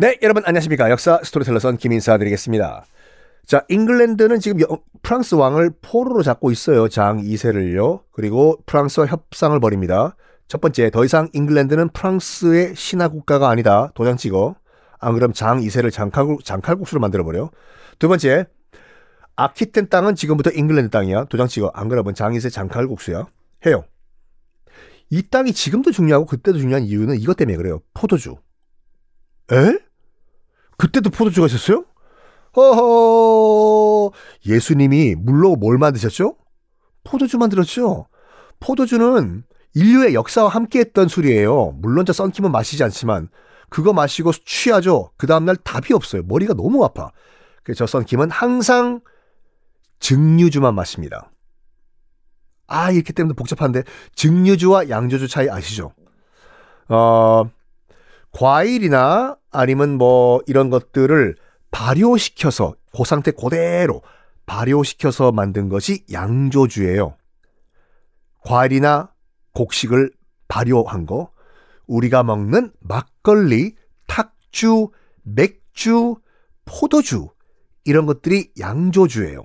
네, 여러분 안녕하십니까. 역사 스토리텔러 썬김 인사 드리겠습니다. 자, 잉글랜드는 지금 여, 프랑스 왕을 포로로 잡고 있어요. 장 2세를요. 그리고 프랑스와 협상을 벌입니다. 첫 번째, 더 이상 잉글랜드는 프랑스의 신하 국가가 아니다. 도장 찍어. 안 그럼 장 2세를 장칼국, 장칼국수로 만들어버려. 두 번째, 아키텐 땅은 지금부터 잉글랜드 땅이야. 도장 찍어. 안 그러면 장 2세 장칼국수야. 해요. 이 땅이 지금도 중요하고 그때도 중요한 이유는 이것 때문에 그래요. 포도주. 에? 그때도 포도주가 있었어요? 허허, 예수님이 물로 뭘 만드셨죠? 포도주 만들었죠? 포도주는 인류의 역사와 함께했던 술이에요. 물론 저 썬킴은 마시지 않지만 그거 마시고 취하죠. 그 다음날 답이 없어요. 머리가 너무 아파. 그래서 저 썬킴은 항상 증류주만 마십니다. 아, 이렇게 때문에 복잡한데 증류주와 양조주 차이 아시죠? 어, 과일이나 아니면 뭐 이런 것들을 발효시켜서 그 상태 그대로 발효시켜서 만든 것이 양조주예요. 과일이나 곡식을 발효한 거, 우리가 먹는 막걸리, 탁주, 맥주, 포도주 이런 것들이 양조주예요.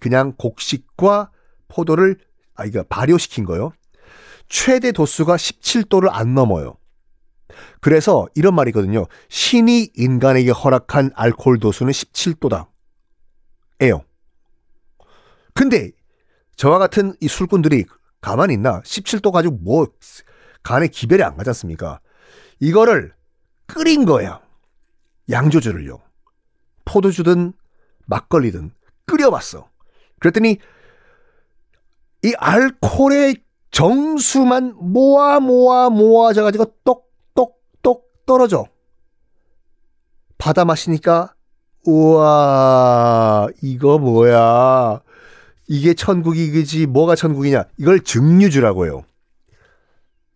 그냥 곡식과 포도를 아 이거 발효시킨 거요. 최대 도수가 17도를 안 넘어요. 그래서 이런 말이거든요. 신이 인간에게 허락한 알코올 도수는 17도다. 에요. 근데 저와 같은 이 술꾼들이 가만히 있나? 17도 가지고 뭐 간에 기별이 안 가지 않습니까? 이거를 끓인 거야. 양조주를요. 포도주든 막걸리든 끓여봤어. 그랬더니 이 알코올의 정수만 모아 모아 모아져가지고 똑똑똑 떨어져. 받아 마시니까 우와 이거 뭐야 이게 천국이지 뭐가 천국이냐 이걸 증류주라고 해요.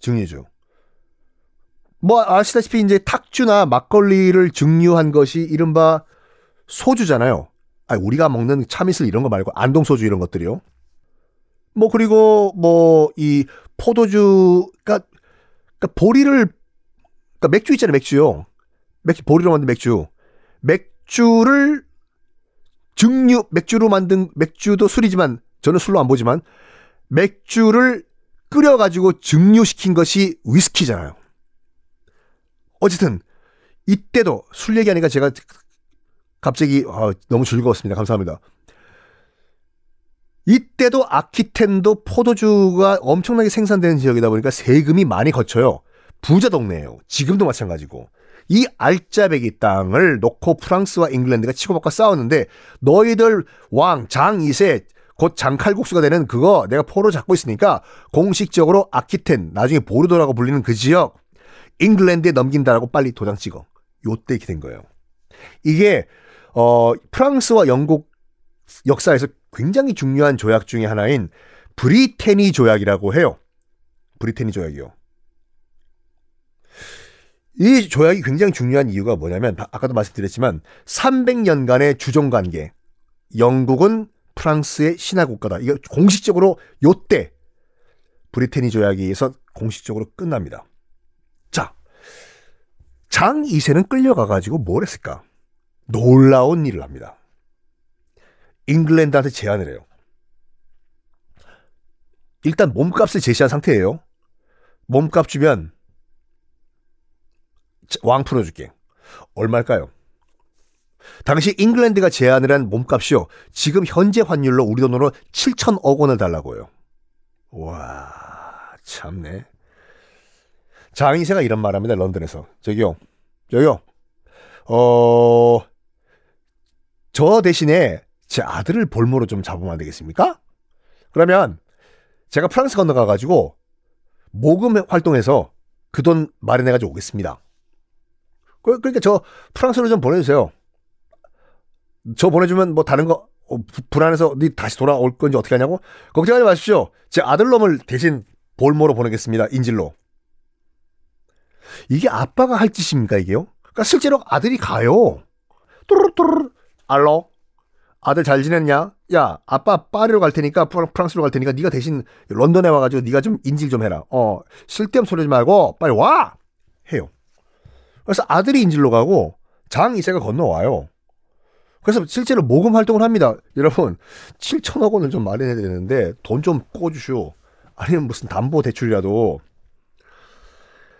증류주. 뭐 아시다시피 이제 탁주나 막걸리를 증류한 것이 이른바 소주잖아요. 아니 우리가 먹는 참이슬 이런 거 말고 안동 소주 이런 것들이요. 뭐 그리고 뭐 이 포도주 그러니까, 그러니까 보리를 그러니까 맥주 있잖아요 맥주요. 맥주 보리로 만든 맥주. 맥주를 증류 맥주로 만든 맥주도 술이지만 저는 술로 안 보지만 맥주를 끓여 가지고 증류시킨 것이 위스키잖아요. 어쨌든 이때도 술 얘기하니까 제가 갑자기 아, 너무 즐거웠습니다. 감사합니다. 이때도 아키텐도 포도주가 엄청나게 생산되는 지역이다 보니까 세금이 많이 거쳐요. 부자 동네예요. 지금도 마찬가지고. 이 알짜배기 땅을 놓고 프랑스와 잉글랜드가 치고받고 싸웠는데 너희들 왕, 장 2세 곧 장칼국수가 되는 그거 내가 포로 잡고 있으니까 공식적으로 아키텐 나중에 보르도라고 불리는 그 지역 잉글랜드에 넘긴다라고 빨리 도장 찍어. 요때 이렇게 된 거예요. 이게 어 프랑스와 영국 역사에서 굉장히 중요한 조약 중의 하나인 브리테니 조약이라고 해요. 브리테니 조약이요. 이 조약이 굉장히 중요한 이유가 뭐냐면 아까도 말씀드렸지만 300년간의 주종 관계. 영국은 프랑스의 신화 국가다. 이거 공식적으로 요때 브리테니 조약에서 공식적으로 끝납니다. 자, 장 2세는 끌려가 가지고 뭘 했을까? 놀라운 일을 합니다. 잉글랜드한테 제안을 해요. 일단 몸값을 제시한 상태예요. 몸값 주면 왕 풀어줄게. 얼마일까요? 당시 잉글랜드가 제안을 한 몸값이요. 지금 현재 환율로 우리 돈으로 7천억 원을 달라고요. 와, 참네. 장이세가 이런 말 합니다. 런던에서. 저기요. 저기요. 어, 저 대신에 제 아들을 볼모로 좀 잡으면 안 되겠습니까? 그러면 제가 프랑스 건너가가지고 모금 활동해서 그 돈 마련해가지고 오겠습니다. 그- 그러니까 저 프랑스로 좀 보내주세요. 저 보내주면 뭐 다른 거 어, 부- 불안해서 네 다시 돌아올 건지 어떻게 하냐고 걱정하지 마십시오. 제 아들놈을 대신 볼모로 보내겠습니다. 인질로. 이게 아빠가 할 짓입니까 이게요? 그러니까 실제로 아들이 가요. 뚜루뚜루 알로 아들 잘 지냈냐? 야 아빠 파리로 갈 테니까 프랑- 프랑스로 갈 테니까 네가 대신 런던에 와가지고 네가 좀 인질 좀 해라. 어 쓸데없는 소리 하지 말고 빨리 와 해요. 그래서 아들이 인질로 가고 장 이세가 건너와요. 그래서 실제로 모금 활동을 합니다. 여러분 7천억 원을 좀 마련해야 되는데 돈좀 꿔주시오. 아니면 무슨 담보 대출이라도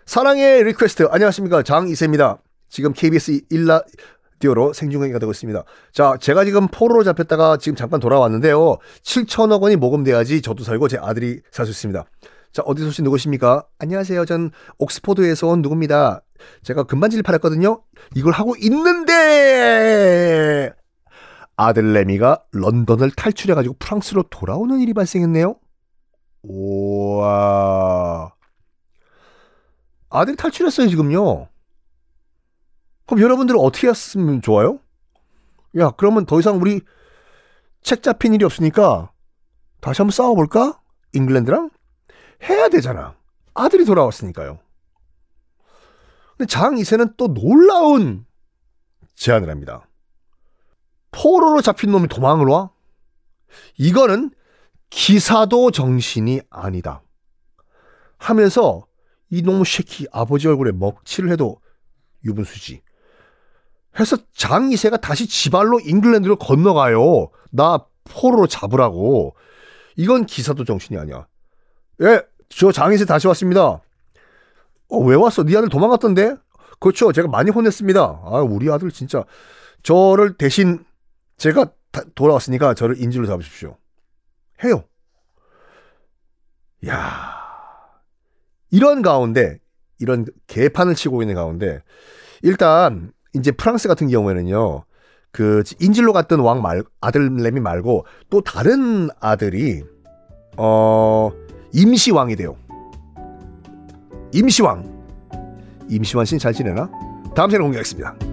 사랑의 리퀘스트 안녕하십니까 장 이세입니다. 지금 KBS 1라디오로 생중계가 되고 있습니다. 자 제가 지금 포로로 잡혔다가 지금 잠깐 돌아왔는데요. 7천억 원이 모금돼야지 저도 살고 제 아들이 살 수 있습니다. 자 어디서 오신 누구십니까? 안녕하세요. 전 옥스포드에서 온 누구입니다. 제가 금반지를 팔았거든요. 이걸 하고 있는데 아들 레미가 런던을 탈출해가지고 프랑스로 돌아오는 일이 발생했네요. 우와. 아들이 탈출했어요, 지금요. 그럼 여러분들은 어떻게 했으면 좋아요? 야, 그러면 더 이상 우리 책 잡힌 일이 없으니까 다시 한번 싸워볼까? 잉글랜드랑? 해야 되잖아. 아들이 돌아왔으니까요. 근데 장 2세는 또 놀라운 제안을 합니다. 포로로 잡힌 놈이 도망을 와? 이거는 기사도 정신이 아니다. 하면서 이놈 쉐키 아버지 얼굴에 먹칠을 해도 유분수지. 해서 장 2세가 다시 지발로 잉글랜드로 건너가요. 나 포로로 잡으라고. 이건 기사도 정신이 아니야. 예, 저장 2세 다시 왔습니다. 어, 왜 왔어? 네 아들 도망갔던데? 그렇죠. 제가 많이 혼냈습니다. 아, 우리 아들 진짜 저를 대신 제가 다- 돌아왔으니까 저를 인질로 잡으십시오. 해요. 야 이런 가운데, 이런 개판을 치고 있는 가운데, 일단, 이제 프랑스 같은 경우에는요, 그, 인질로 갔던 왕 말, 아들 레미 말고, 또 다른 아들이, 어, 임시왕이 돼요. 임시왕. 임시완 씨는 잘 지내나? 다음 시간에 공개하겠습니다.